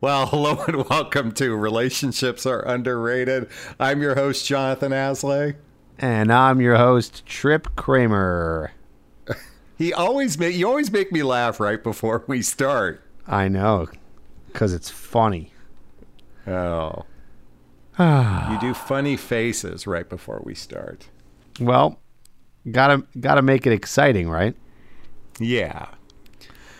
Well, hello and welcome to Relationships Are Underrated. I'm your host, Jonathon Aslay. And I'm your host, Tripp Kramer. He always make you always make me laugh right before we start. I know, because it's funny. Oh. you do funny faces right before we start. Well, gotta gotta make it exciting, right? Yeah.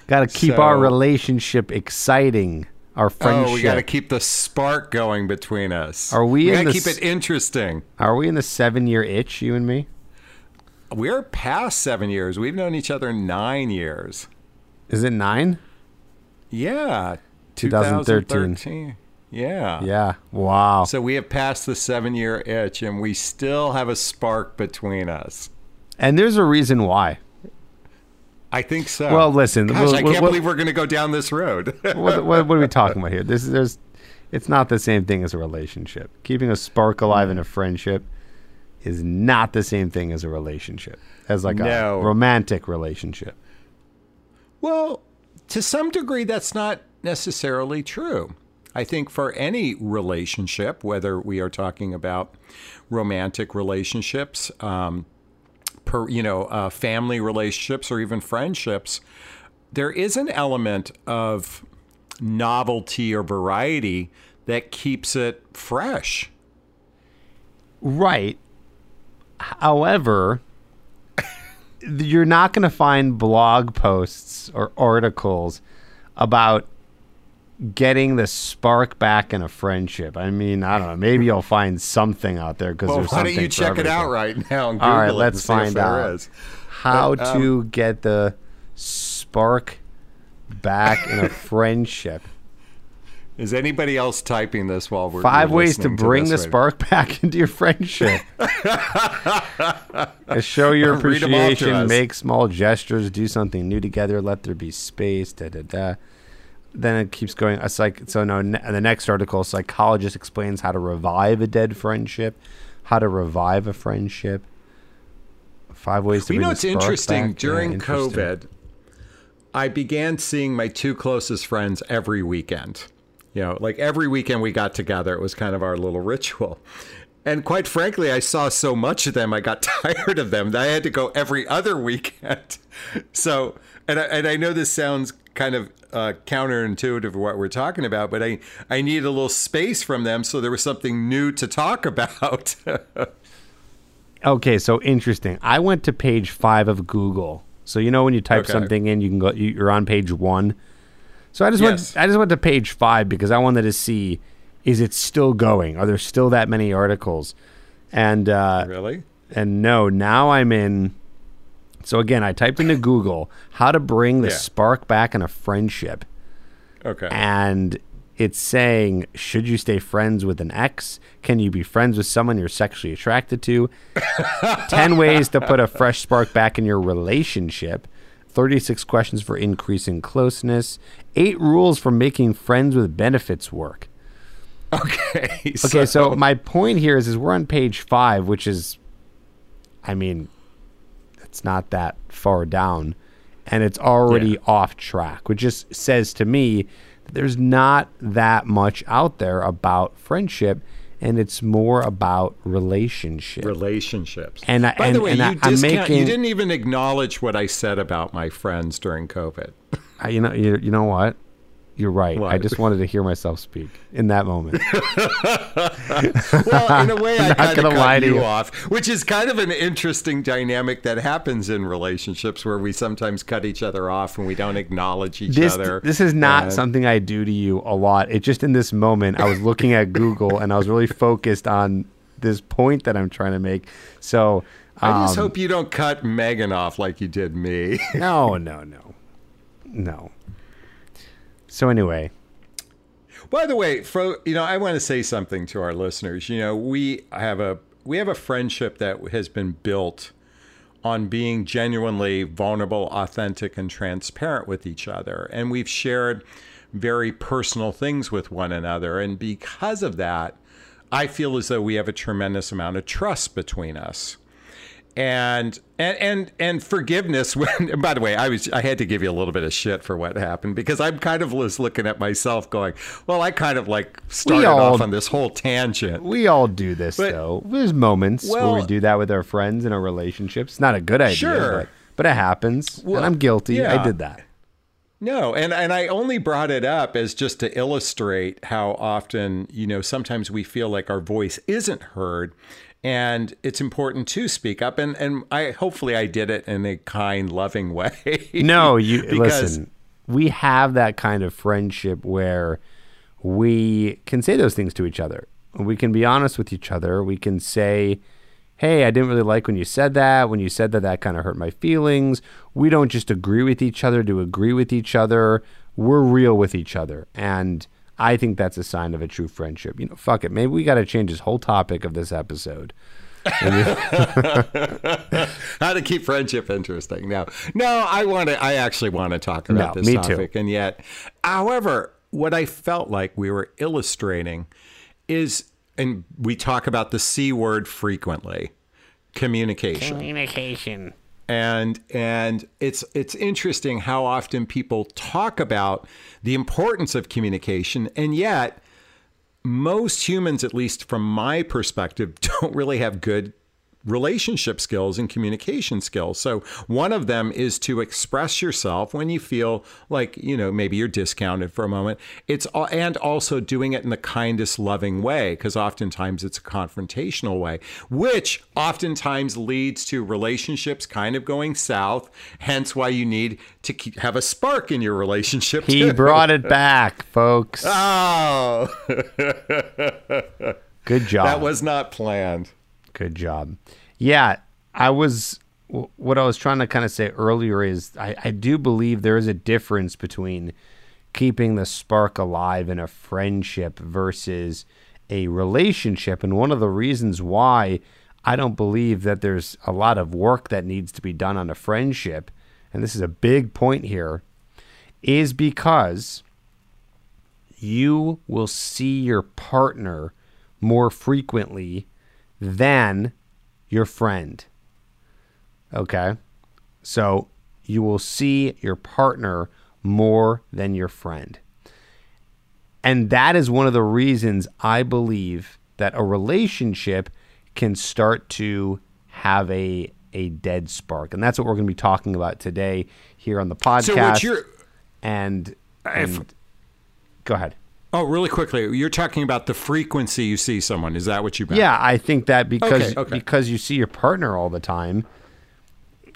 Gotta keep So- our relationship exciting. Our friendship. Oh, we got to keep the spark going between us. Are we We got to keep it interesting. Are we in the seven year itch, you and me? We're past seven years. We've known each other nine years. Is it nine? Yeah. 2013. 2013. Yeah. Yeah. Wow. So we have passed the seven year itch and we still have a spark between us. And there's a reason why. I think so. Well, listen, Gosh, we'll- I can't we'll- believe we're going to go down this road. what, what, what are we talking about here? This is there's, it's not the same thing as a relationship. Keeping a spark alive in a friendship is not the same thing as a relationship, as like No. a romantic relationship. well, to some degree, that's not necessarily true. I think for any relationship, whether we are talking about romantic relationships, um, per, you know, uh, family relationships, or even friendships, there is an element of novelty or variety that keeps it fresh. Right. However, you're not going to find blog posts or articles about getting the spark back in a friendship. I mean, I don't know. Maybe you'll find something out there because Well, there's why something don't you check it out right now? And All right, let's find out is. how But, um, to get the spark back in a friendship. Is anybody else typing this while we're 5 you're ways to bring the right spark back into your friendship. Show your Read 'em off to appreciation, make small gestures, do something new together, let there be space, da da da. Then it keeps going. A psych, so no, ne- the next article, psychologist explains how to revive a dead friendship, how to revive a friendship. Five ways to You know, it's interesting. back. Yeah, During interesting. COVID, I began seeing my two closest friends every weekend. You know, like every weekend we got together. It was kind of our little ritual. And quite frankly, I saw so much of them, I got tired of them that I had to go every other weekend. So, and I, and I know this sounds kind of uh, counterintuitive to what we're talking about, but I, I needed a little space from them so there was something new to talk about. Okay, so interesting. I went to page five of Google. So you know when you type Okay. something in, you can go. you- You're on page one. So I just Yes. went. I just went to page five because I wanted to see is it still going? Are there still that many articles? And uh, really? and no, now I'm in. So again, I typed into Google how to bring the Yeah. spark back in a friendship, Okay. and it's saying should you stay friends with an ex? Can you be friends with someone you're sexually attracted to? 10 ways to put a fresh spark back in your relationship. 36 questions for increasing closeness. 8 rules for making friends with benefits work. Okay. Okay, so, my point here is is we're on page 5, which is I mean it's not that far down and it's already Yeah. off track, which just says to me that there's not that much out there about friendship and it's more about relationship. relationships. And I- by and- the way, you I- discount, you didn't even acknowledge what I said about my friends during COVID. I- you know you, you know what? You're right. I just wanted to hear myself speak in that moment. Well, in a way, I kind of cut you you. off, which is kind of an interesting dynamic that happens in relationships where we sometimes cut each other off and we don't acknowledge each this other. this is not And- something I do to you a lot. It just in this moment I was looking at Google and I was really focused on this point that I'm trying to make. So I just um, hope you don't cut Megan off like you did me. no, no, no, no. So anyway, By the way, for you know, I want to say something to our listeners. You know, we have a we have a friendship that has been built on being genuinely vulnerable, authentic, and transparent with each other, and we've shared very personal things with one another, and because of that, I feel as though we have a tremendous amount of trust between us. And and and and forgiveness when by the way i was i had to give you a little bit of shit for what happened because i'm kind of was looking at myself going well i kind of like started all- off on this whole tangent We all do this But- though. There's moments where we do that with our friends and our relationships. Not a good idea, Sure. but, but it happens. Well, and I'm guilty. I did that. No, and and I only brought it up as just to illustrate how often, you know, sometimes we feel like our voice isn't heard and it's important to speak up and and I hopefully I did it in a kind, loving way. No, you listen. We have that kind of friendship where we can say those things to each other. We can be honest with each other. We can say, "Hey, I didn't really like when you said that. When you said that, that kind of hurt my feelings." We don't just agree with each other to agree with each other. We're real with each other, and I think that's a sign of a true friendship. You know, fuck it. Maybe we got to change this whole topic of this episode. how to keep friendship interesting. No, no, I want to. I actually want to talk about No, this me too. topic, and yet, however, what I felt like we were illustrating is, and we talk about the c word frequently, communication. Communication. And and it's it's interesting how often people talk about the importance of communication. And yet most humans at least from my perspective don't really have good relationship skills and communication skills. So one of them is to express yourself when you feel like, you know, maybe you're discounted for a moment. It's and also doing it in the kindest loving way because oftentimes it's a confrontational way, which oftentimes leads to relationships kind of going south, hence why you need to keep, have a spark in your relationship. He too. brought it back, folks. Oh, Good job. that was not planned. Good job. Yeah, I was. What I was trying to kind of say earlier is I, I do believe there is a difference between keeping the spark alive in a friendship versus a relationship. And one of the reasons why I don't believe that there's a lot of work that needs to be done on a friendship, and this is a big point here, is because you will see your partner more frequently than your friend. Okay? So you will see your partner more than your friend. And that is one of the reasons I believe that a relationship can start to have a a dead spark. And that's what we're going to be talking about today here on the podcast. So and, If- and go ahead. Oh, really quickly, you're talking about the frequency you see someone. Is that what you meant? Yeah, I think that because Okay, okay. because you see your partner all the time,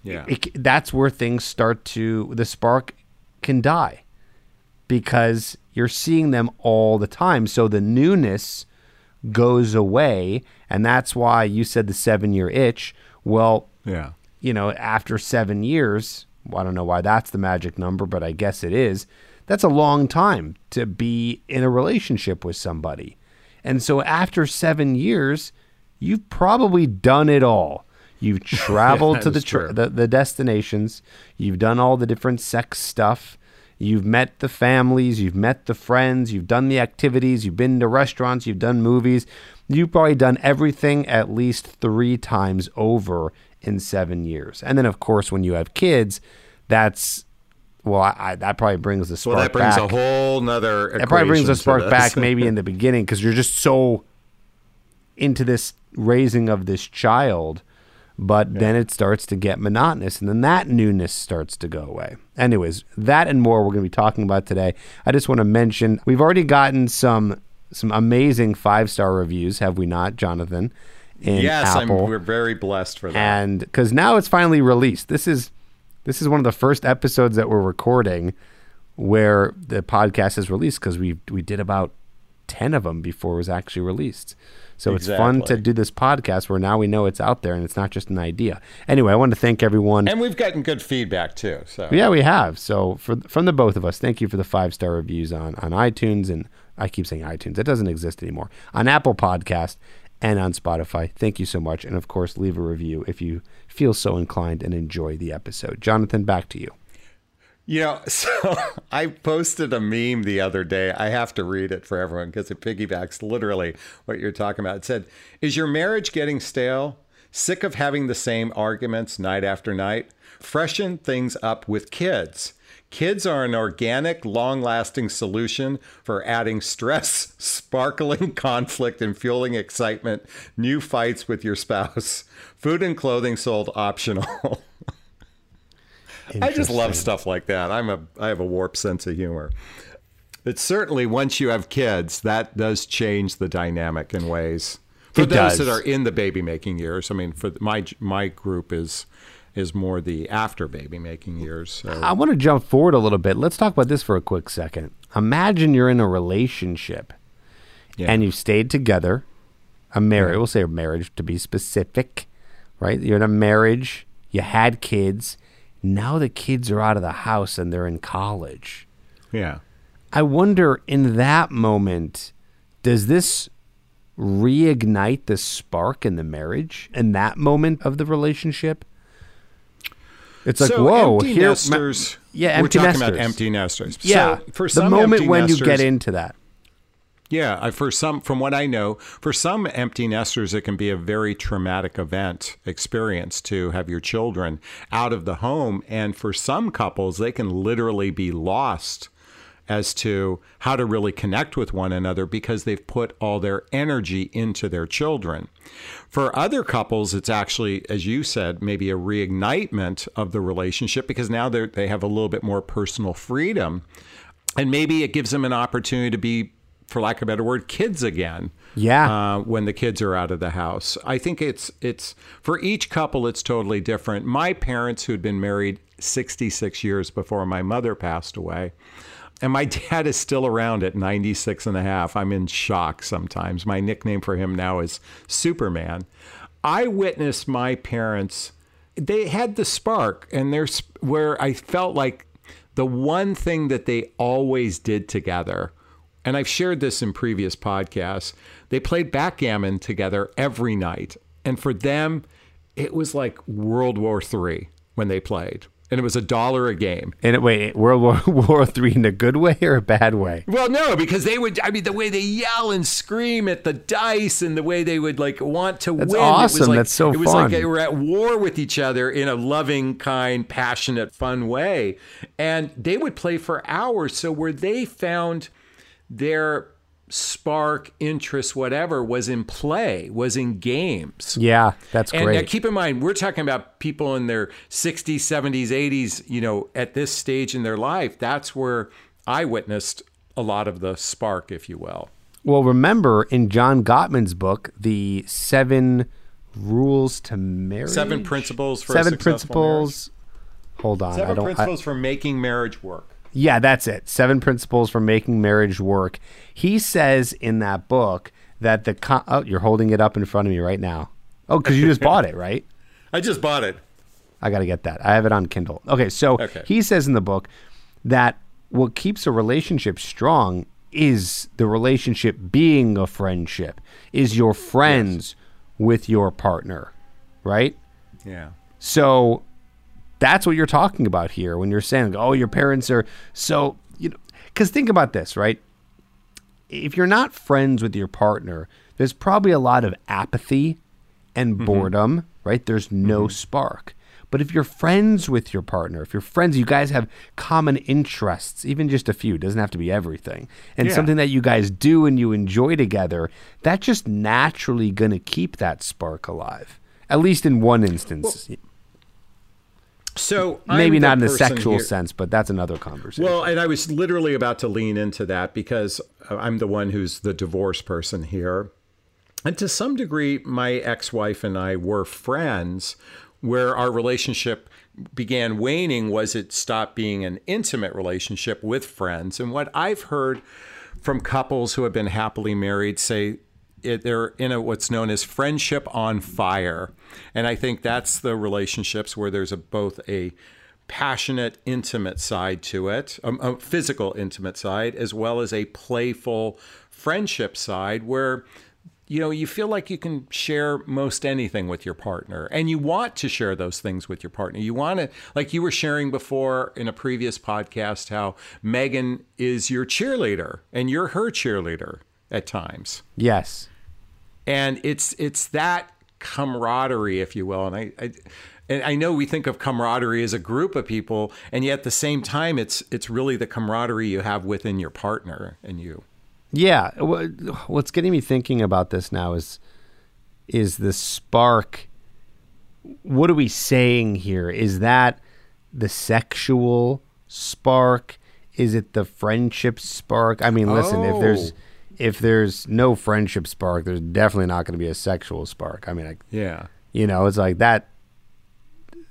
Yeah. it, that's where things start to the spark can die because you're seeing them all the time. So the newness goes away, and that's why you said the seven year itch. Well, yeah. you know, after seven years, well, I don't know why that's the magic number, but I guess it is. That's a long time to be in a relationship with somebody. And so after seven years, you've probably done it all. You've traveled that to the, tra- the the destinations. You've done all the different sex stuff. You've met the families. You've met the friends. You've done the activities. You've been to restaurants. You've done movies. You've probably done everything at least three times over in seven years. And then, of course, when you have kids, that's well, I, I, that probably brings the spark Well, that brings back. a whole nother. That probably brings the spark back maybe in the beginning because you're just so into this raising of this child, but then it starts to get monotonous, and then that newness starts to go away. Anyways, that and more we're going to be talking about today. I just want to mention we've already gotten some some amazing five star reviews, have we not, Jonathon? Yes, I'm, we're very blessed for that. and because now it's finally released. This is this is one of the first episodes that we're recording where the podcast is released because we we did about ten of them before it was actually released. So it's fun to do this podcast where now we know it's out there and it's not just an idea. Anyway, I want to thank everyone. and we've gotten good feedback too. So Yeah, we have. So for from the both of us, thank you for the five star reviews on on iTunes and I keep saying iTunes. It doesn't exist anymore. On Apple Podcast and on Spotify. Thank you so much. And of course, leave a review if you feel so inclined and enjoy the episode. Jonathon, back to you. You know, so I posted a meme the other day. I have to read it for everyone because it piggybacks literally what you're talking about. It said, Is your marriage getting stale? Sick of having the same arguments night after night? Freshen things up with kids. Kids are an organic, long lasting solution for adding stress, sparkling conflict, and fueling excitement, new fights with your spouse. Food and clothing sold optional. I just love stuff like that. I'm a I have a warped sense of humor. But certainly once you have kids, that does change the dynamic in ways. For It those does. that are in the baby making years, I mean, for my my group is is more the after baby making years. So. I want to jump forward a little bit. Let's talk about this for a quick second. Imagine you're in a relationship Yeah. and you've stayed together, a marriage, we'll say a marriage to be specific, right? You're in a marriage, you had kids, now the kids are out of the house and they're in college. yeah. I wonder in that moment, does this reignite the spark in the marriage in that moment of the relationship? It's like, so whoa, empty here, nesters. yeah, we're talking nesters. about empty nesters. yeah, So for the moment empty when you get into that. Yeah, I- for some, from what I know, for some empty nesters, it can be a very traumatic event experience to have your children out of the home, and for some couples, they can literally be lost as to how to really connect with one another because they've put all their energy into their children. For other couples, it's actually, as you said, maybe a reignitement of the relationship because now they they have a little bit more personal freedom and maybe it gives them an opportunity to be for lack of a better word kids again Yeah. uh, when the kids are out of the house i think it's it's for each couple it's totally different my parents who'd been married 66 years before my mother passed away and my dad is still around at 96 and a half i'm in shock sometimes my nickname for him now is superman i witnessed my parents they had the spark and there's where i felt like the one thing that they always did together, and I've shared this in previous podcasts, they played backgammon together every night. And for them, it was like World War III when they played. And it was a dollar a game. And it- wait, World War War Three in a good way or a bad way? Well, no, because they would. I mean, the way they yell and scream at the dice, and the way they would like want to That's win. It was awesome. like, That's so It was fun. like they were at war with each other in a loving, kind, passionate, fun way, and they would play for hours. So where they found their spark, interest, whatever, was in play, was in games. Yeah, that's And great. now keep in mind, we're talking about people in their 60s, 70s, 80s, you know, at this stage in their life. That's where I witnessed a lot of the spark, if you will. Well, remember in John Gottman's book, the seven rules to marriage, Seven principles for seven principles. Hold on, I Seven don't. I- principles for making marriage work. Yeah, that's it. Seven principles for making marriage work. He says in that book that the con- oh, you're holding it up in front of me right now. Oh, because you just bought it, right? I just bought it. I got to get that. I have it on Kindle. Okay, so Okay. he says in the book that what keeps a relationship strong is the relationship being a friendship, is your friends with your partner, right? Yeah. So that's what you're talking about here when you're saying, "Oh, your parents are so," you know, cuz think about this, right? If you're not friends with your partner, there's probably a lot of apathy and mm-hmm. boredom, right? There's no mm-hmm. spark. But if you're friends with your partner, if you're friends, you guys have common interests, even just a few, doesn't have to be everything, and Yeah. something that you guys do and you enjoy together, that's just naturally going to keep that spark alive. At least in one instance. So Maybe the not in a person sexual here- sense, but that's another conversation. Well, and I was literally about to lean into that because I'm the one who's the divorce person here. And to some degree, my ex wife and I were friends where our relationship began waning was it stopped being an intimate relationship with friends. And what I've heard from couples who have been happily married say it, they're in a what's known as friendship on fire. And I think that's the relationships where there's a, both a passionate, intimate side to it, um, a physical, intimate side, as well as a playful friendship side where you know you feel like you can share most anything with your partner. And you want to share those things with your partner. You want to like you were sharing before in a previous podcast how megan is your cheerleader and you're her cheerleader at times yes. and it's it's that camaraderie, if you will. And I, I and I know we think of camaraderie as a group of people, and yet at the same time, it's it's really the camaraderie you have within your partner and you. Yeah, what's getting me thinking about this now is is the spark. What are we saying here? Is that the sexual spark? Is it the friendship spark? I mean, listen, oh. if there's oh. If there's no friendship spark, there's definitely not going to be a sexual spark. I mean, I, yeah, you know, it's like that.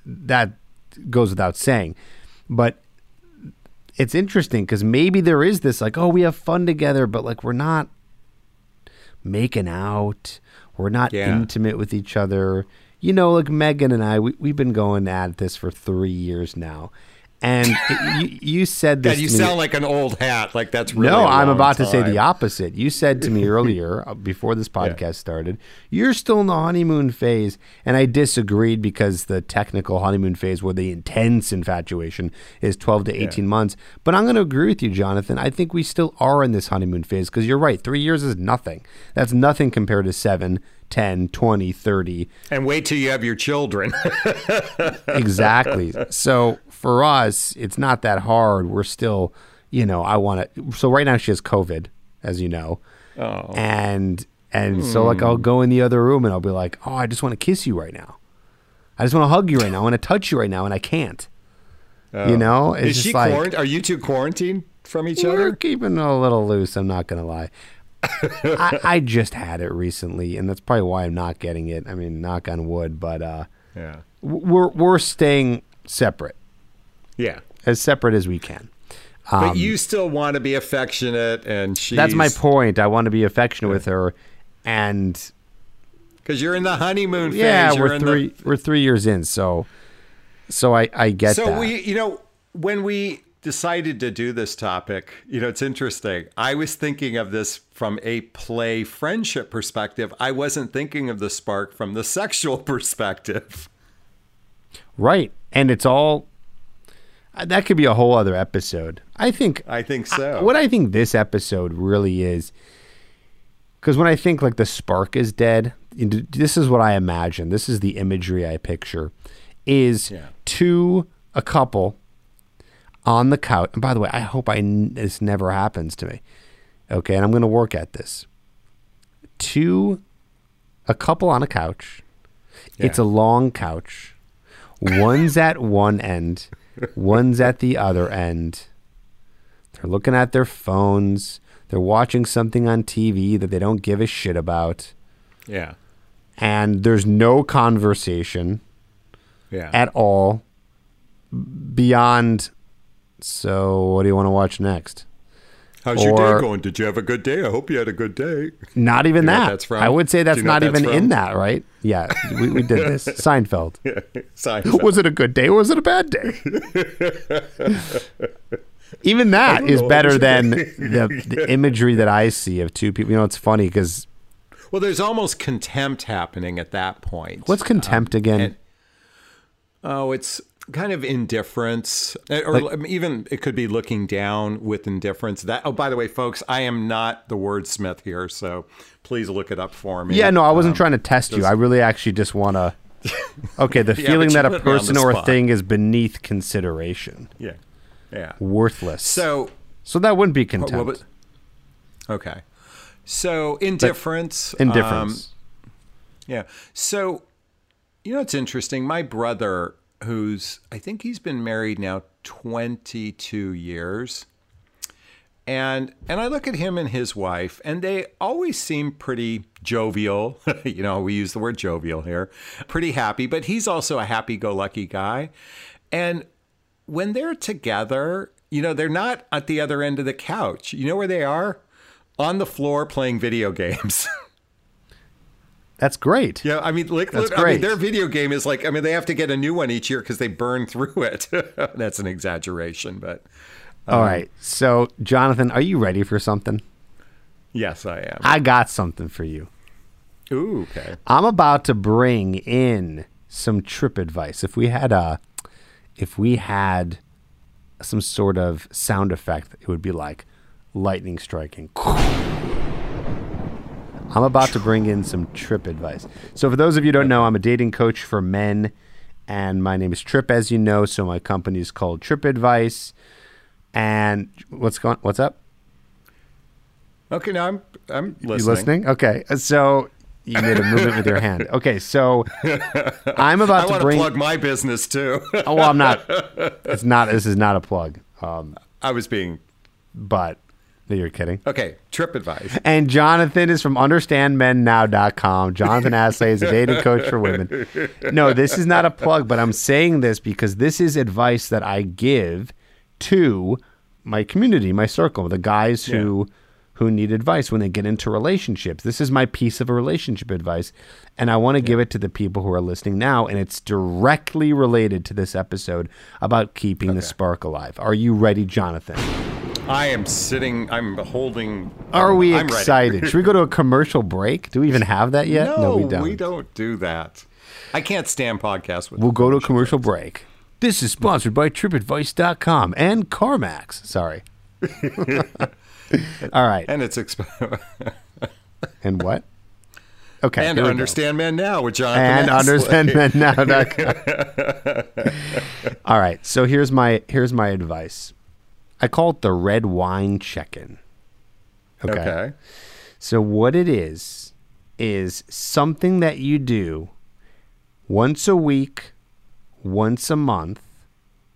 That goes without saying, but it's interesting because maybe there is this like, oh, we have fun together, but like we're not making out, we're not yeah. intimate with each other. You know, like Megan and I, we, we've been going at this for three years now. And it, you, you said this. God, you sound like an old hat. Like that's really no. I'm about time. to say the opposite. You said to me earlier uh, before this podcast yeah. started, you're still in the honeymoon phase, and I disagreed because the technical honeymoon phase, where the intense infatuation is 12 to 18 yeah. months. But I'm going to agree with you, Jonathon. I think we still are in this honeymoon phase because you're right. Three years is nothing. That's nothing compared to seven 10, 20, 30. And wait till you have your children. exactly. So for us, it's not that hard. We're still, you know, I want to. So right now she has COVID, as you know. Oh. And and hmm. so like I'll go in the other room and I'll be like, oh, I just want to kiss you right now. I just want to hug you right now. I want to touch you right now, and I can't. Oh. You know, it's is she like, quarant- Are you two quarantined from each we're other? We're keeping a little loose. I'm not gonna lie. I, I, just had it recently, and that's probably why I'm not getting it. I mean, knock on wood, but uh, yeah, we're we're staying separate. Yeah, as separate as we can. Um, but you still want to be affectionate, and she. That's my point. I want to be affectionate yeah. with her, and because you're in the honeymoon phase. Yeah, we're three. The... We're three years in, so so I I get so that. we, you know, when we decided to do this topic, you know, it's interesting. I was thinking of this from a play friendship perspective. I wasn't thinking of the spark from the sexual perspective. Right. And it's all Uh, that could be a whole other episode. I think I think so. I, what I think this episode really is cuz when I think like the spark is dead, this is what I imagine. This is the imagery I picture is yeah. to a couple on the couch. And by the way, I hope I this never happens to me. Okay, and I'm going to work at this. Two, a couple on a couch. Yeah. It's a long couch. One's at one end, one's at the other end. They're looking at their phones. They're watching something on TV that they don't give a shit about. Yeah. And there's no conversation yeah. at all beyond so, what do you want to watch next? How's or, your day going? Did you have a good day? I hope you had a good day. Not even that. That's from? I would say that's not even in that, right? Yeah, we, we did this. Seinfeld. Yeah, Seinfeld. Was it a good day or was it a bad day? even that is know. better than the, the imagery that I see of two people. You know, it's funny because. Well, there's almost contempt happening at that point. What's contempt um, again? And, oh, it's kind of indifference, eh, or like, even it could be looking down with indifference. That oh, by the way, folks, I am not the wordsmith here, so please look it up for me. Yeah, no, I wasn't um, trying to test you. I really actually just want to. Okay, the yeah, feeling that a person or a thing is beneath consideration. Yeah, yeah, worthless. So, so that wouldn't be contempt. okay, so indifference. But indifference. Um, yeah. So, you know, it's interesting. My brother who's I think he's been married now 22 years. And and I look at him and his wife and they always seem pretty jovial. you know, we use the word jovial here. Pretty happy, but he's also a happy-go-lucky guy. And when they're together, you know, they're not at the other end of the couch. You know where they are? On the floor playing video games. That's great. Yeah, I mean, like, That's great. I mean, their video game is like, I mean, they have to get a new one each year because they burn through it. That's an exaggeration, but. Um, All right. So, Jonathon, are you ready for something? Yes, I am. I got something for you. Ooh, okay. I'm about to bring in some trip advice. If we had a, if we had some sort of sound effect, it would be like lightning striking. I'm about to bring in some trip advice. So, for those of you who don't know, I'm a dating coach for men, and my name is Tripp, as you know. So, my company is called Tripp Advice. And what's going? What's up? Okay, now I'm I'm listening. You listening? Okay, so you made a movement with your hand. Okay, so I'm about to to bring. plug my business too. oh, well, I'm not. It's not. This is not a plug. Um, I was being but you're kidding. okay. Tripp advice. And Jonathon is from understandmennow.com. Jonathon Aslay is a dating coach for women. No, this is not a plug, but I'm saying this because this is advice that I give to my community, my circle, the guys who who need advice when they get into relationships. This is my piece of relationship advice, and I want to give it to the people who are listening now, and it's directly related to this episode about keeping the spark alive. Are you ready, Jonathon? I am sitting. I'm holding. Are we I'm excited? Should we go to a commercial break? Do we even have that yet? No, we don't. We don't do that. I can't stand podcasts with. We'll go to a commercial break. This is sponsored by TrippAdvice.com and CarMax. Sorry. All right. and it's exp- And what? Okay. and here we go. understand men now with Jonathon. and Aslay. understandmennow.com. All right. So here's my here's my advice. I call it the red wine check-in. Okay. Okay. So what it is is something that you do once a week, once a month,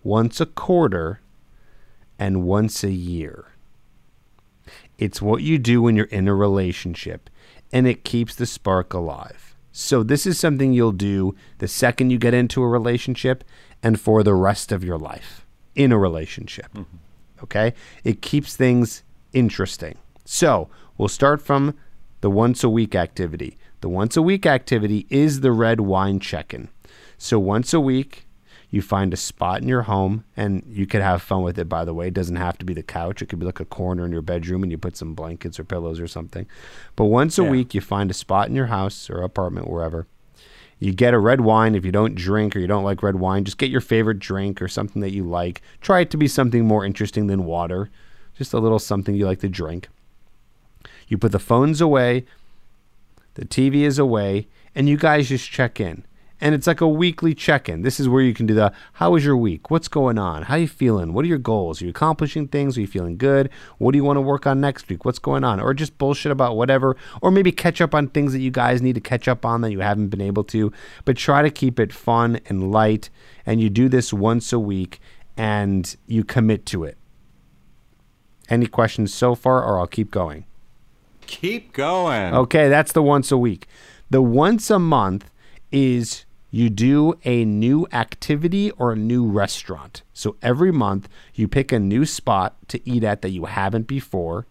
once a quarter, and once a year. It's what you do when you're in a relationship and it keeps the spark alive. So this is something you'll do the second you get into a relationship and for the rest of your life in a relationship. Mm-hmm. Okay? It keeps things interesting. So, we'll start from the once a week activity. The once a week activity is the red wine check in. So, once a week, you find a spot in your home and you could have fun with it, by the way. It doesn't have to be the couch, it could be like a corner in your bedroom and you put some blankets or pillows or something. But once a Yeah. week, you find a spot in your house or apartment, wherever. You get a red wine. If you don't drink or you don't like red wine, just get your favorite drink or something that you like. Try it to be something more interesting than water, just a little something you like to drink. You put the phones away, the TV is away, and you guys just check in. And it's like a weekly check in. This is where you can do the how was your week? What's going on? How you feeling? What are your goals? Are you accomplishing things? Are you feeling good? What do you want to work on next week? What's going on? Or just bullshit about whatever. Or maybe catch up on things that you guys need to catch up on that you haven't been able to. But try to keep it fun and light. And you do this once a week and you commit to it. Any questions so far, or I'll keep going? Keep going. Okay, that's the once a week. The once a month is you do a new activity or a new restaurant. So every month you pick a new spot to eat at that you haven't before,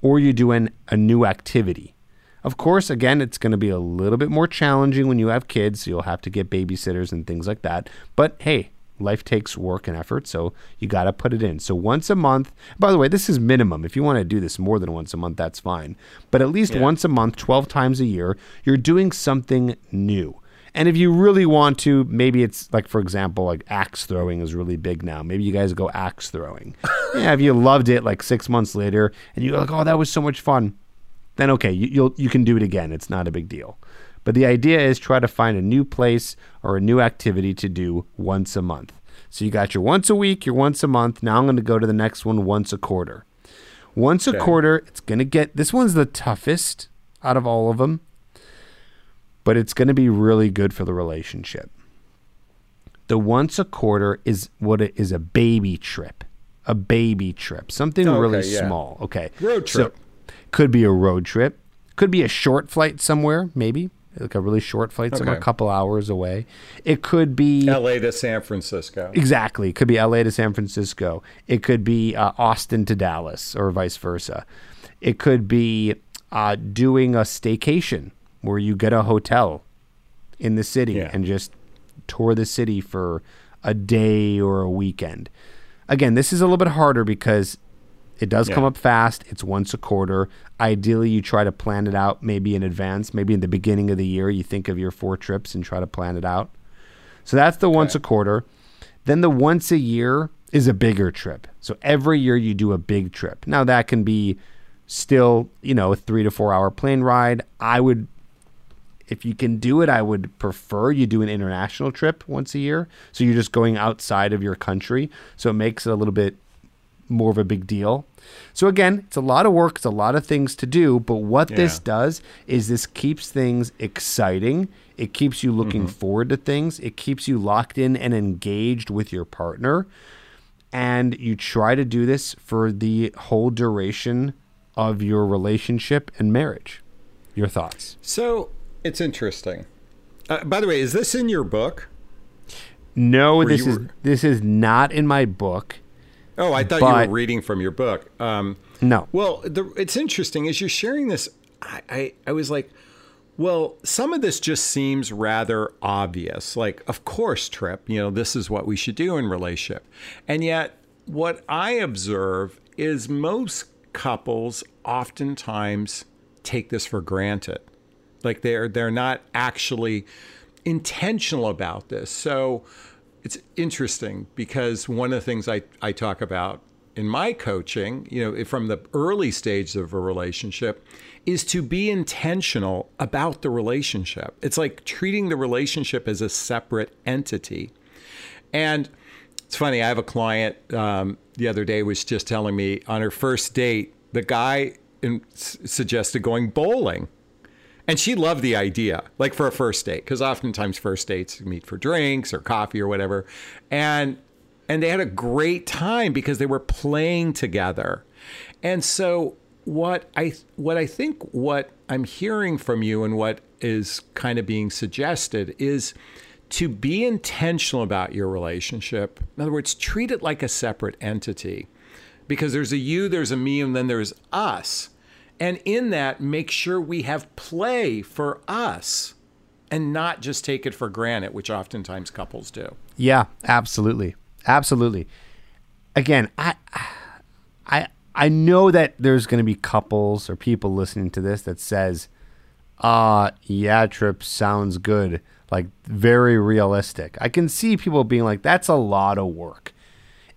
or you do an, a new activity. Of course, again, it's going to be a little bit more challenging when you have kids. So you'll have to get babysitters and things like that. But hey, life takes work and effort, so you got to put it in. So once a month. By the way, this is minimum. If you want to do this more than once a month, that's fine. But at least Yeah. once a month, 12 times a year, you're doing something new. And if you really want to, maybe it's like, for example, like axe throwing is really big now. Maybe you guys go axe throwing. yeah, if you loved it like six months later and you're like, oh, that was so much fun, then okay, you, you'll you can do it again. It's not a big deal. But the idea is try to find a new place or a new activity to do once a month. So you got your once a week, your once a month. Now I'm going to go to the next one once a quarter. Once a quarter, it's going to get this one's the toughest out of all of them, but it's going to be really good for the relationship. The once a quarter is what it is a baby trip. A baby trip. Something Oh, okay, really yeah. small. Okay. Road So, trip. could be a road trip. Could be a short flight somewhere, maybe. Like a really short flight somewhere, a couple hours away. It could be L.A. to San Francisco. Exactly. It could be LA to San Francisco. It could be uh, Austin to Dallas or vice versa. It could be uh, doing a staycation where you get a hotel in the city Yeah. and just tour the city for a day or a weekend. Again, this is a little bit harder because it does come up fast. It's once a quarter. Ideally, you try to plan it out maybe in advance. Maybe in the beginning of the year, you think of your four trips and try to plan it out. So that's the once a quarter. Then the once a year is a bigger trip. So every year you do a big trip. Now that can be still, you know, a three to four hour plane ride. I would, if you can do it, I would prefer you do an international trip once a year. So you're just going outside of your country. So it makes it a little bit more of a big deal. So again, it's a lot of work, it's a lot of things to do, but what this does is this keeps things exciting. It keeps you looking mm-hmm. forward to things. It keeps you locked in and engaged with your partner. And you try to do this for the whole duration of your relationship and marriage. Your thoughts? So it's interesting. Uh, by the way, is this in your book? No, this is were- this is not in my book. Oh, I thought you were reading from your book. Um, No. Well, the, it's interesting as you're sharing this. I, I, I was like, well, some of this just seems rather obvious. Like, of course, Tripp, you know, this is what we should do in relationship. And yet, what I observe is most couples oftentimes take this for granted. Like they're they're not actually intentional about this. So it's interesting because one of the things I, I talk about in my coaching, you know, from the early stages of a relationship, is to be intentional about the relationship. It's like treating the relationship as a separate entity. And it's funny, I have a client um, the other day was just telling me on her first date, the guy in, s- suggested going bowling. And she loved the idea, like for a first date, because oftentimes first dates meet for drinks or coffee or whatever. And and they had a great time because they were playing together. And so what I what I think what I'm hearing from you and what is kind of being suggested is to be intentional about your relationship. In other words, treat it like a separate entity. Because there's a you, there's a me, and then there's us. And in that, make sure we have play for us and not just take it for granted, which oftentimes couples do. Yeah, absolutely. Absolutely. Again, I I I know that there's going to be couples or people listening to this that says, "Uh, yeah, trip sounds good." Like very realistic. I can see people being like, "That's a lot of work."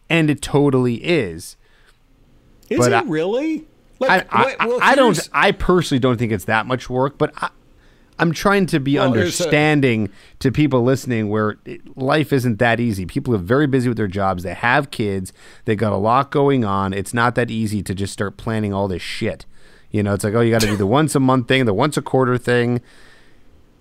And it totally is. Is But it I- really? I, Like, I, wait, well, I don't. I personally don't think it's that much work, but I, I'm trying to be Well, there's a- understanding to people listening where it, life isn't that easy. People are very busy with their jobs. They have kids. They got a lot going on. It's not that easy to just start planning all this shit. You know, it's like, oh, you got to do the once a month thing, the once a quarter thing.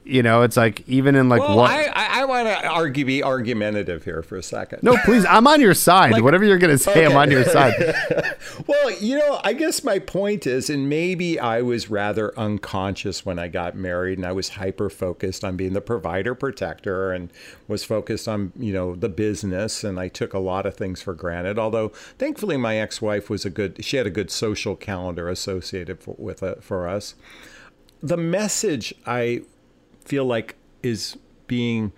You know, it's like even in like Well, what. I, I, I want to argue, be argumentative here for a second. no, please, I'm on your side. Like- Whatever you're gonna say, I'm on your side. Well, you know, I guess my point is, and maybe I was rather unconscious when I got married and I was hyper focused on being the provider protector and was focused on, you know, the business. And I took a lot of things for granted. Although thankfully my ex wife was a good, she had a good social calendar associated for, with it for us. The message I feel like is being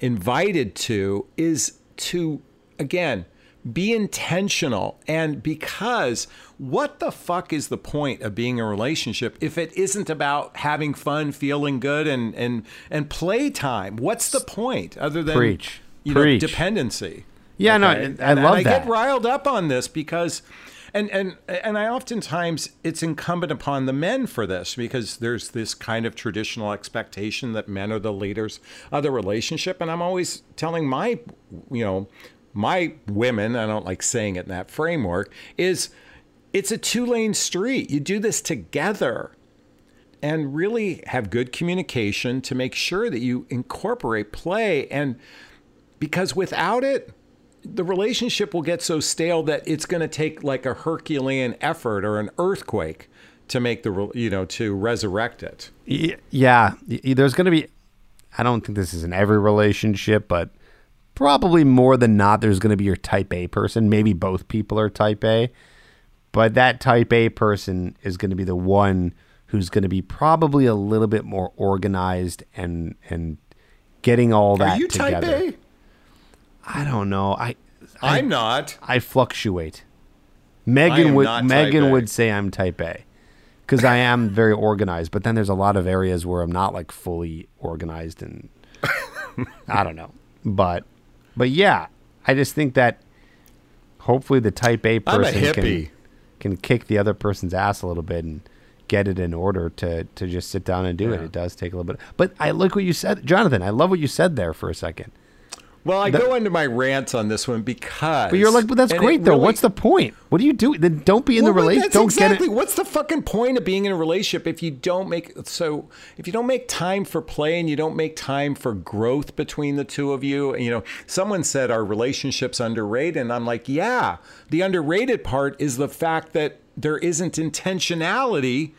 invited to is to again be intentional and because what the fuck is the point of being in a relationship if it isn't about having fun feeling good and and and playtime what's the point other than Preach. you Preach. know dependency Yeah, no, I And- love and I that. get riled up on this because and and and I oftentimes it's incumbent upon the men for this because there's this kind of traditional expectation that men are the leaders of the relationship. And I'm always telling my you know my women I don't like saying it in that framework is it's a two-lane street. You do this together and really have good communication to make sure that you incorporate play. And because without it the relationship will get so stale that it's going to take like a herculean effort or an earthquake to make the you know to resurrect it yeah, there's going to be. I don't think this is in every relationship, but probably more than not, there's going to be your type A person. Maybe both people are type A, but that type A person is going to be the one who's going to be probably a little bit more organized and and getting all that are you together. type A? I don't know. I I, I'm not I fluctuate. Megan would Megan A. would say I'm type A because I am very organized. But then there's a lot of areas where I'm not like fully organized, and I don't know. But but yeah, I just think that hopefully the type a person hippie can can kick the other person's ass a little bit and get it in order to to just sit down and do it. Yeah. It does take a little bit. But I like what you said, Jonathon. I love what you said there for a second. Well, I The- go into my rant on this one because. But you're like, but that's great though. really- What's the point? What do you do? Then don't be in the Well, but relationship. Don't exactly get it. what's the fucking point of being in a relationship if you don't make so if you don't make time for play and you don't make time for growth between the two of you. And, you know, someone said our relationship's underrated, and I'm like, yeah, the underrated part is the fact that there isn't intentionality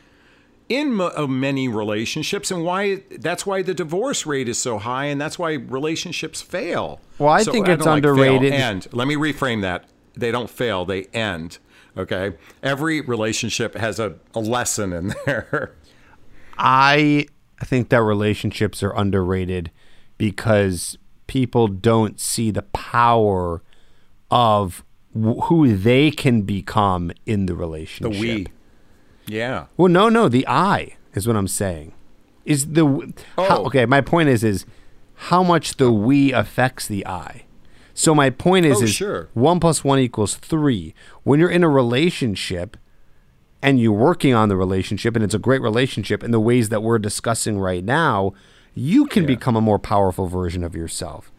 in mo- uh, many relationships and why that's why the divorce rate is so high and that's why relationships fail. Well, I So think it's like fail, underrated. end let me reframe that. They don't fail they end okay? Every relationship has a, a lesson in there. I think that relationships are underrated because people don't see the power of wh- who they can become in the the relationship. we yeah Well, no, no, the I is what I'm saying. Is the w- how, Oh. okay? My point is is how much the we affects the I. So my point is Oh, is sure. one plus one equals three. When you're in a relationship and you're working on the relationship and it's a great relationship in the ways that we're discussing right now, you can Yeah. become a more powerful version of yourself.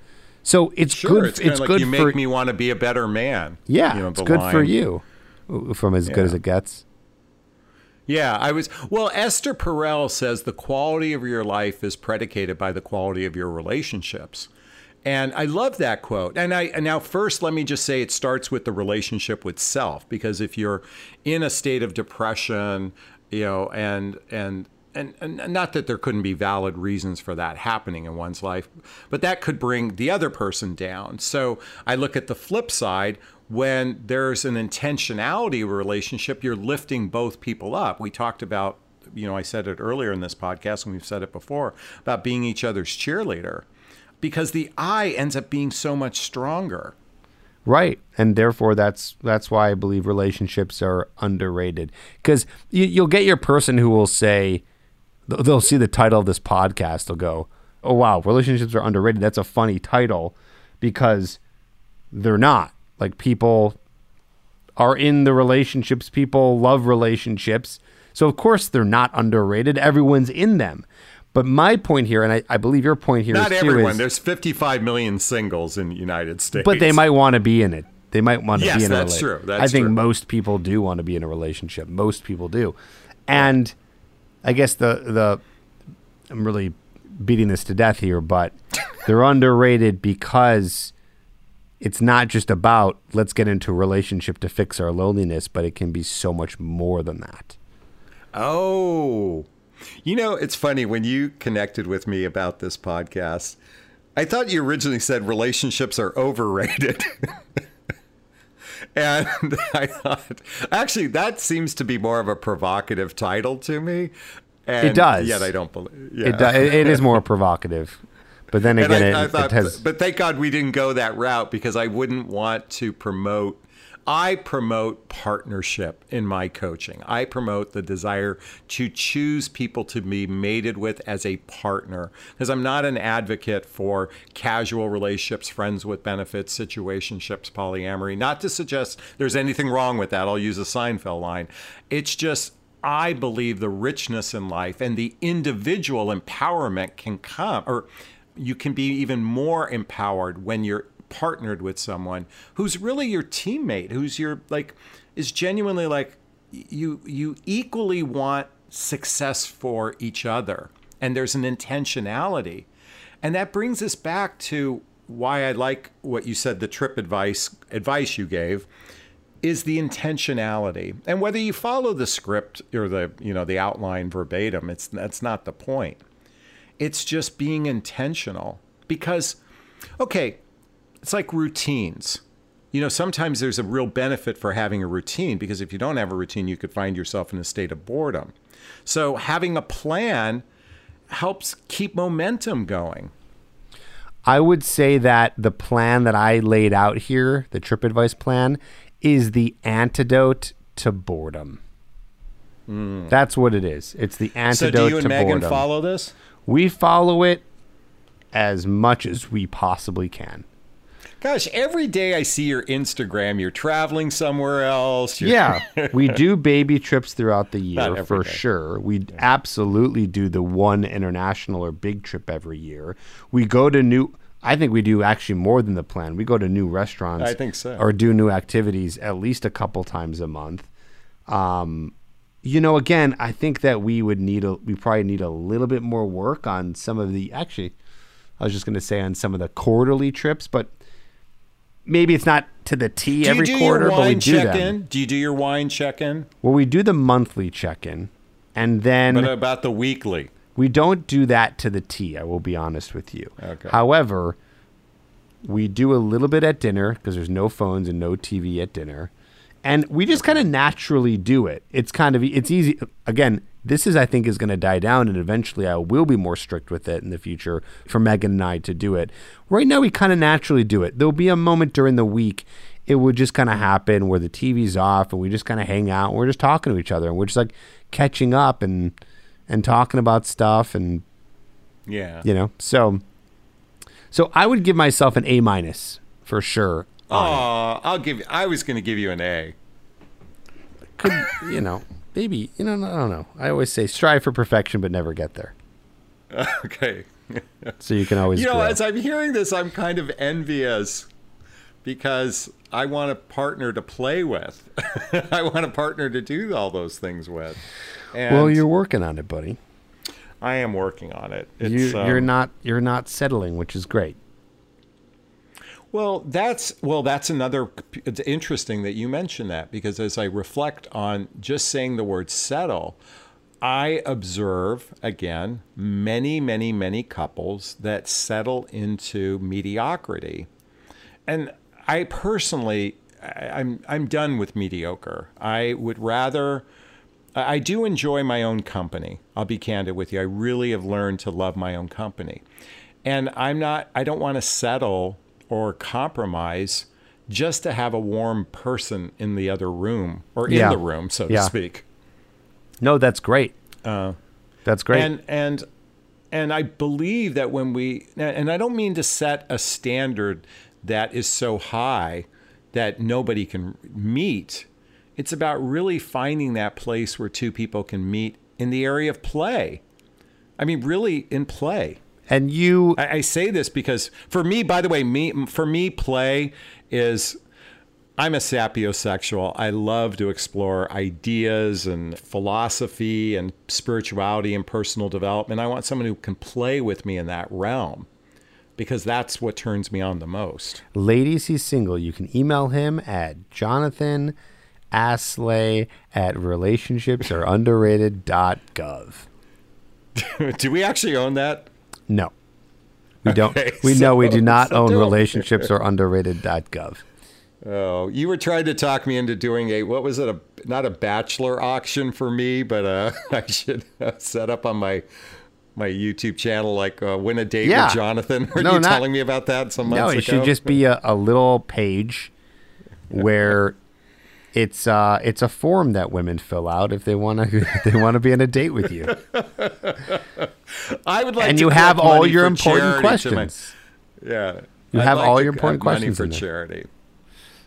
So it's sure good. it's of like good you for make me want to be a better man yeah. you know, it's good for you. From as good as it gets. Yeah, I was. Well, Esther Perel says the quality of your life is predicated by the quality of your relationships. And I love that quote. And I and now first let me just say it starts with the relationship with self because if you're in a state of depression, you know, and and and, and not that there couldn't be valid reasons for that happening in one's life, but that could bring the other person down. So I look at the flip side when there's an intentionality relationship, you're lifting both people up. We talked about, you know, I said it earlier in this podcast, and we've said it before about being each other's cheerleader because the I ends up being so much stronger. Right, and therefore that's that's why I believe relationships are underrated because you, you'll get your person who will say they'll see the title of this podcast. They'll go, "Oh wow, relationships are underrated." That's a funny title because they're not. Like people are in the relationships. People love relationships, so of course they're not underrated. Everyone's in them. But my point here, and I, I believe your point here, Not everyone. is- There's 55 million singles in the United States. but they might want to be in it. They might want to Yes, be in a that's true. That's I think true. most people do want to be in a relationship. Most people do. And I guess the the I'm really beating this to death here, but they're underrated because it's not just about let's get into a relationship to fix our loneliness, but it can be so much more than that. Oh, you know, it's funny when you connected with me about this podcast. I thought you originally said relationships are overrated. and I thought, actually, that seems to be more of a provocative title to me. And It does. Yet I don't believe. Yeah. It, do- it, it is more provocative. But then again, I, I thought, it has but thank God we didn't go that route because I wouldn't want to promote. I promote partnership in my coaching. I promote the desire to choose people to be mated with as a partner because I'm not an advocate for casual relationships, friends with benefits, situationships, polyamory. Not to suggest there's anything wrong with that. I'll use a Seinfeld line. It's just I believe the richness in life and the individual empowerment can come, or you can be even more empowered when you're partnered with someone who's really your teammate, who's your like, is genuinely like you you equally want success for each other, and there's an intentionality, and that brings us back to why I like what you said, the TrippAdvice advice you gave is the intentionality. And whether you follow the script or the, you know, the outline verbatim, it's that's not the point. It's just being intentional because okay, it's like routines. You know, sometimes there's a real benefit for having a routine because if you don't have a routine, you could find yourself in a state of boredom. So having a plan helps keep momentum going. I would say that the plan that I laid out here, the TrippAdvice plan, is the antidote to boredom. Hmm. That's what it is. It's the antidote. So do you and Megan boredom. follow this? We follow it as much as we possibly can. Gosh, every day I see your Instagram, you're traveling somewhere else. Yeah, we do baby trips throughout the year for day. sure. We absolutely do the one international or big trip every year. We go to new. I think we do actually more than the plan. We go to new restaurants. I think so. Or do new activities at least a couple times a month. Um, you know, again, I think that we would need a. We probably need a little bit more work on some of the. Actually, I was just going to say on some of the quarterly trips, but maybe it's not to the T Do every do quarter, but we do them. check-in? Do you do your wine check-in? Well, we do the monthly check-in, and then But about the weekly. we don't do that to the T. I will be honest with you. Okay. However, we do a little bit at dinner because there's no phones and no TV at dinner, and we just kind of naturally do it. It's kind of it's easy. Again, this is I think is going to die down, and eventually I will be more strict with it in the future for Megan and I to do it. Right now, we kind of naturally do it. There'll be a moment during the week. It would just kind of happen where the TV's off and we just kind of hang out and we're just talking to each other and we're just like catching up and and talking about stuff and Yeah. you know so so i would give myself an a minus for sure Oh, I'll give you. I was going to give you an A. could you know maybe you know i don't know i always say strive for perfection but never get there Okay. so you can always You know, grow. as I'm hearing this, I'm kind of envious because I want a partner to play with. I want a partner to do all those things with. And well you're working on it buddy I am working on it. you, It's, you're um, not you're not settling which is great Well, that's well, that's another. It's interesting that you mention that because as I reflect on just saying the word settle, I observe again many, many, many couples that settle into mediocrity, and I personally, I'm I'm done with mediocre. I would rather. I do enjoy my own company. I'll be candid with you. I really have learned to love my own company. And I'm not, I don't want to settle or compromise just to have a warm person in the other room or in Yeah. the room, so to speak. no that's great Uh, that's great and and and I believe that when we and I don't mean to set a standard that is so high that nobody can meet. It's about really finding that place where two people can meet in the area of play. I mean, really in play. And you I, I say this because for me, by the way, me for me, play is I'm a sapiosexual. I love to explore ideas and philosophy and spirituality and personal development. I want someone who can play with me in that realm because that's what turns me on the most. ladies he's single you can email him at Jonathon Aslay at relationships or underrated.gov do we actually own that? No we don't Okay, we know we do not so own don't. relationships or underrated.gov Oh, you were trying to talk me into doing a what was it? A not a bachelor auction for me, but uh, I should uh, set up on my my YouTube channel like uh, win a date Yeah. with Jonathon. Were No, you not- telling me about that some months no ago? it should just be a, a little page where it's uh it's a form that women fill out if they want to they want to be on a date with you I would like and to you have all your important to my- questions yeah, You I'd have like all your have important money questions for charity.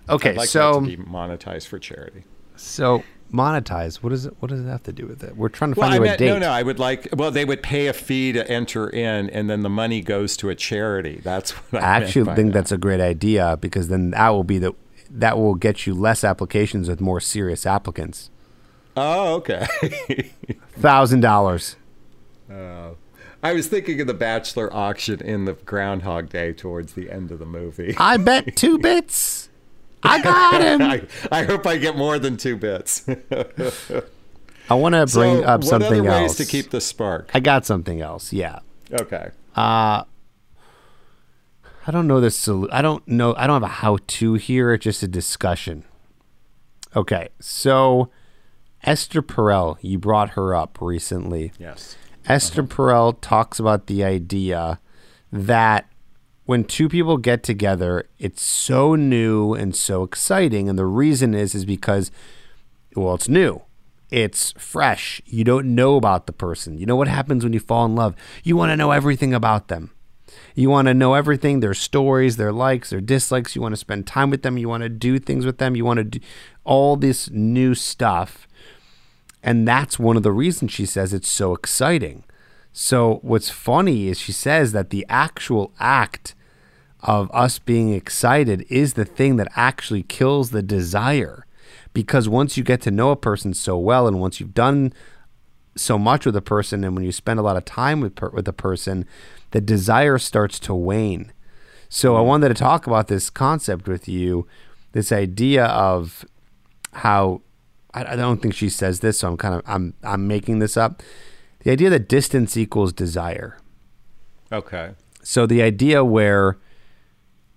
okay like so be monetized for charity. so monetize what does it what does it have to do with it we're trying to Well, find I you a meant, date no, no. I would like. Well, they would pay a fee to enter in, and then the money goes to a charity. That's what I, I actually think that. that's a great idea because then that will be the that will get you less applications with more serious applicants. Oh, okay. Thousand dollars. Oh. I was thinking of the Bachelor auction in the Groundhog Day towards the end of the movie. I bet two bits. I got him. I, I hope I get more than two bits. I want to bring so, up what something other else. ways to keep the spark? I got something else. Yeah. Okay. Uh, I don't know the solu- I don't know. I don't have a how-to here. It's just a discussion. Okay, so Esther Perel, you brought her up recently. Yes. Esther uh-huh. Perel talks about the idea that when two people get together, it's so new and so exciting, and the reason is is because, well, it's new, it's fresh. You don't know about the person. You know what happens when you fall in love. You want to know everything about them. You want to know everything, their stories, their likes, their dislikes. You want to spend time with them. You want to do things with them. You want to do all this new stuff. And that's one of the reasons she says it's so exciting. So, what's funny is she says that the actual act of us being excited is the thing that actually kills the desire. Because once you get to know a person so well, and once you've done so much with a person, and when you spend a lot of time with per- with a person, the desire starts to wane. So I wanted to talk about this concept with you, this idea of how I, I don't think she says this, so I'm kind of I'm I'm making this up. The idea that distance equals desire. Okay. So the idea where,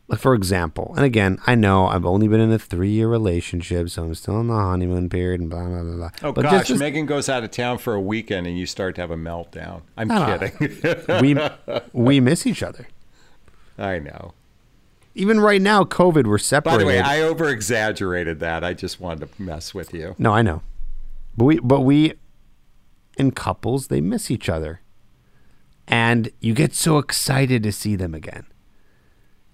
like for example, and again, I know I've only been in a three-year relationship, so I'm still in the honeymoon period, and blah blah blah. blah. Oh But gosh, just- just- Megan goes out of town for a weekend and you start to have a meltdown. I'm no. kidding. we we miss each other. I know. Even right now, COVID, we're separated. By the way, I over exaggerated that. I just wanted to mess with you. no, I know, but we but we in couples they miss each other, and you get so excited to see them again.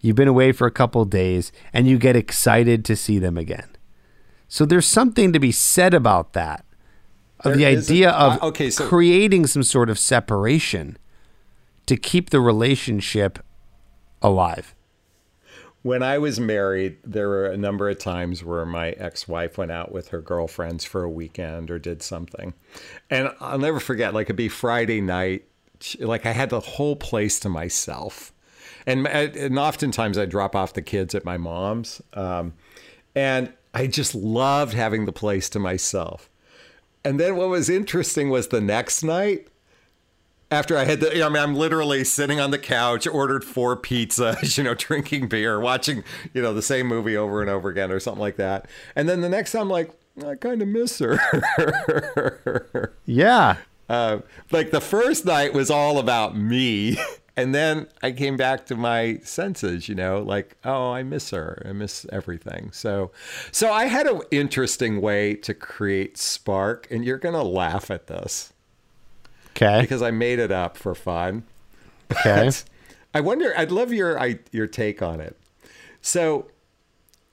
You've been away for a couple days, and you get excited to see them again. So there's something to be said about that. Of the is a- idea of uh, okay, so- creating some sort of separation to keep the relationship alive. When I was married, there were a number of times where my ex wife went out with her girlfriends for a weekend or did something. And I'll never forget, like, it'd be Friday night. Like, I had the whole place to myself. And, and oftentimes I'd drop off the kids at my mom's. Um, and I just loved having the place to myself. And then what was interesting was the next night, after I had the, I mean, I'm literally sitting on the couch, ordered four pizzas, you know, drinking beer, watching, you know, the same movie over and over again or something like that. And then the next time, I'm like, I kind of miss her. Yeah. uh, like the first night was all about me. And then I came back to my senses, you know, like, oh, I miss her. I miss everything. So, so I had an interesting way to create spark, and you're going to laugh at this Okay. because I made it up for fun. Okay. I wonder. I'd love your I, your take on it. So,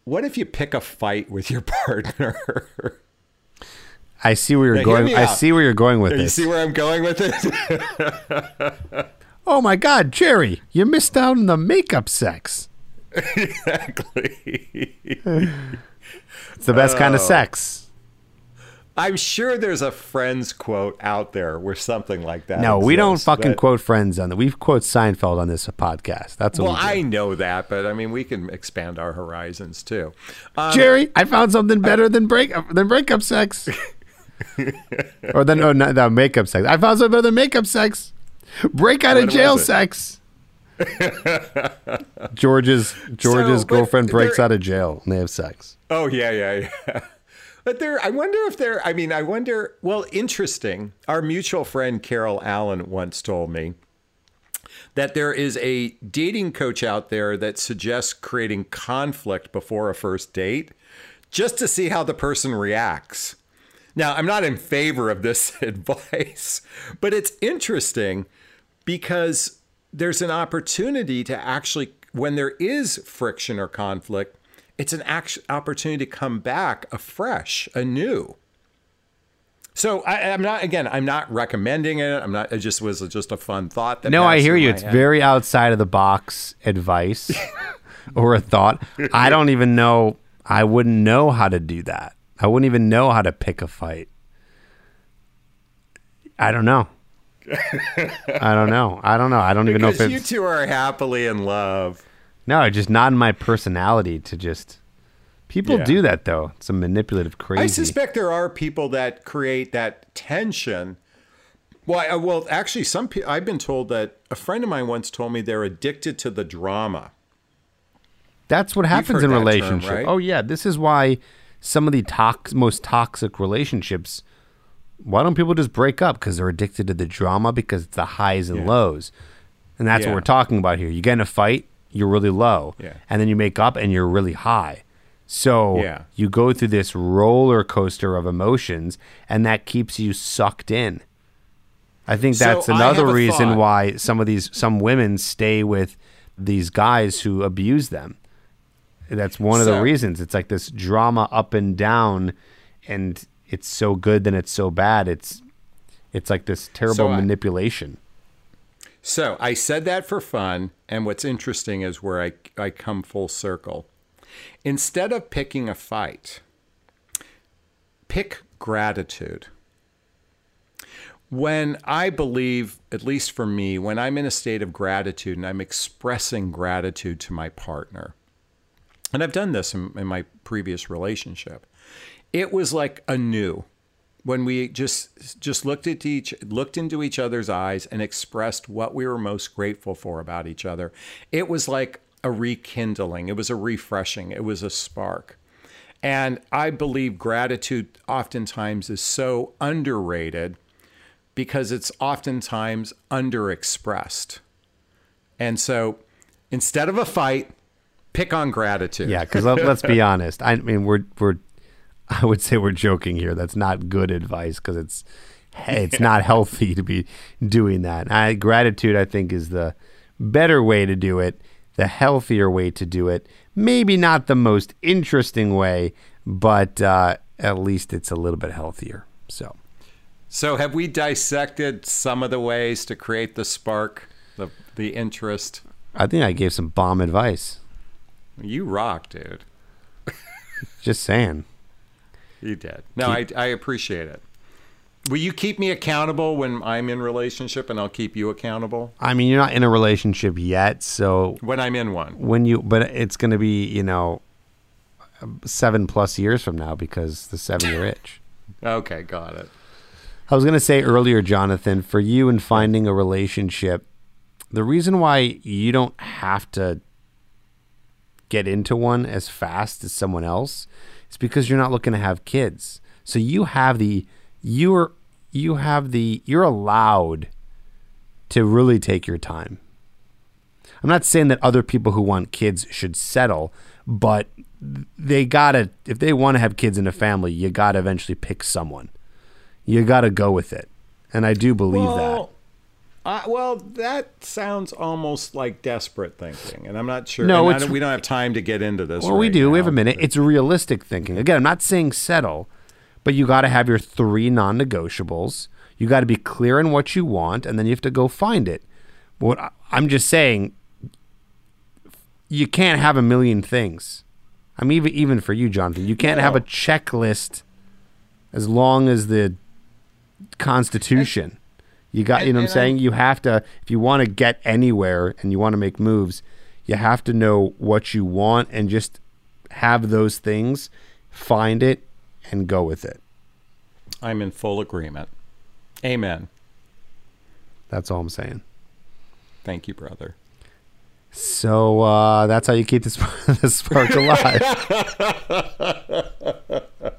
what if you pick a fight with your partner? I see where you're Now, going. I out. see where you're going with you this. see where I'm going with it? oh my God, Jerry, you missed out on the makeup sex. exactly. It's the best kind of Oh. sex. I'm sure there's a Friends quote out there where something like that. No, we don't fucking but- quote friends on that. We quote Seinfeld on this podcast. That's what Well, we. I know that, but I mean, we can expand our horizons too. Um, Jerry, I found something better than break than breakup sex. or then oh no, no makeup sex. I found something better than makeup sex. Break out of jail sex. George's George's So, girlfriend breaks out of jail and they have sex. Oh yeah, yeah, yeah. But there, I wonder if there. I mean, I wonder. Well, interesting. Our mutual friend Carol Allen once told me that there is a dating coach out there that suggests creating conflict before a first date, just to see how the person reacts. Now, I'm not in favor of this advice, but it's interesting because there's an opportunity to actually, when there is friction or conflict, it's an act- opportunity to come back afresh, anew. So I, I'm not again. I'm not recommending it. I'm not. It just was just a fun thought. That No, I hear you. It's head. very outside of the box advice or a thought. I don't even know. I wouldn't know how to do that. I wouldn't even know how to pick a fight. I don't know. I don't know. I don't know. I don't even know if because you two are happily in love. no. Just not in my personality to just. People Yeah. do that though. It's a manipulative crazy. I suspect there are people that create that tension. Well, I, well, actually, some people. I've been told that a friend of mine once told me they're addicted to the drama. That's what happens in that term, relationships. right? Oh yeah, this is why some of the tox- most toxic relationships. Why don't people just break up? Because they're addicted to the drama. Because it's the highs and Yeah. lows, and that's Yeah. what we're talking about here. You get in a fight, you're really low, Yeah. and then you make up and you're really high. So Yeah. you go through this roller coaster of emotions, and that keeps you sucked in. I think that's I another reason thought. why some of these some women stay with these guys who abuse them. That's one of the reasons. It's like this drama up and down, and it's so good, then it's so bad. It's it's like this terrible So I- manipulation. So I said that for fun, and what's interesting is where I, I come full circle. Instead of picking a fight, pick gratitude. When I believe, at least for me, when I'm in a state of gratitude and I'm expressing gratitude to my partner, and I've done this in, in my previous relationship, it was like anew when we just just looked at each looked into each other's eyes and expressed what we were most grateful for about each other. It was like a rekindling. It was a refreshing. It was a spark. And i believe gratitude oftentimes is so underrated because it's oftentimes underexpressed. And so instead of a fight pick on gratitude. Yeah, because let, let's be honest. I mean, we're we're I would say we're joking here. That's not good advice because it's it's not healthy to be doing that. I, gratitude, I think, is the better way to do it, the healthier way to do it. Maybe not the most interesting way, but uh, at least it's a little bit healthier. So. So, have we dissected some of the ways to create the spark, the the interest? I think I gave some bomb advice. You rock, dude. Just saying. You did. No, I, I appreciate it. Will you keep me accountable when I'm in relationship, and I'll keep you accountable I mean, you're not in a relationship yet, so when I'm in one? when you but it's going to be you know seven plus years from now because the seven year itch Okay, got it. i was going to say earlier Jonathon for you in finding a relationship the reason why you don't have to get into one as fast as someone else is because you're not looking to have kids. So you have the you're you have the you're allowed to really take your time. I'm not saying that other people who want kids should settle, but they gotta if they want to have kids in a family, you gotta eventually pick someone. You gotta go with it, and I do believe Well, uh, well, that sounds almost like desperate thinking, and I'm not sure. No, it's- don't- we don't have time to get into this. Well, we right do. We have a minute. It's realistic thinking. Again, I'm not saying settle, but you got to have your three non-negotiables. You got to be clear on what you want, and then you have to go find it. What I- I'm just saying, you can't have a million things. I mean, even even for you, Jonathon, you can't have a checklist as long as the Constitution. You got, you know what I'm saying? You have to, if you want to get anywhere and you want to make moves, you have to know what you want and just have those things, find it, and go with it. I'm in full agreement. Amen. That's all I'm saying. Thank you, brother. So uh, that's how you keep this, the spark alive.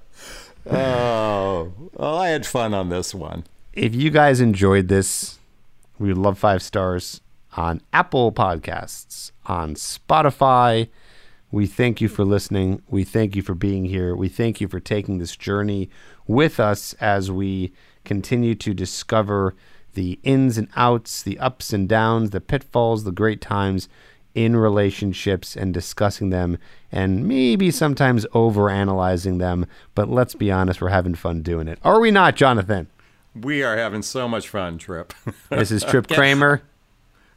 Oh, well, I had fun on this one. If you guys enjoyed this, we would love five stars on Apple Podcasts, on Spotify. We thank you for listening. We thank you for being here. We thank you for taking this journey with us as we continue to discover the ins and outs, the ups and downs, the pitfalls, the great times in relationships and discussing them and maybe sometimes over analyzing them. But let's be honest, we're having fun doing it. Are we not, Jonathon? We are having so much fun, Tripp. This is Tripp Kramer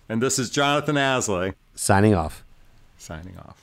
and this is Jonathon Aslay signing off. signing off.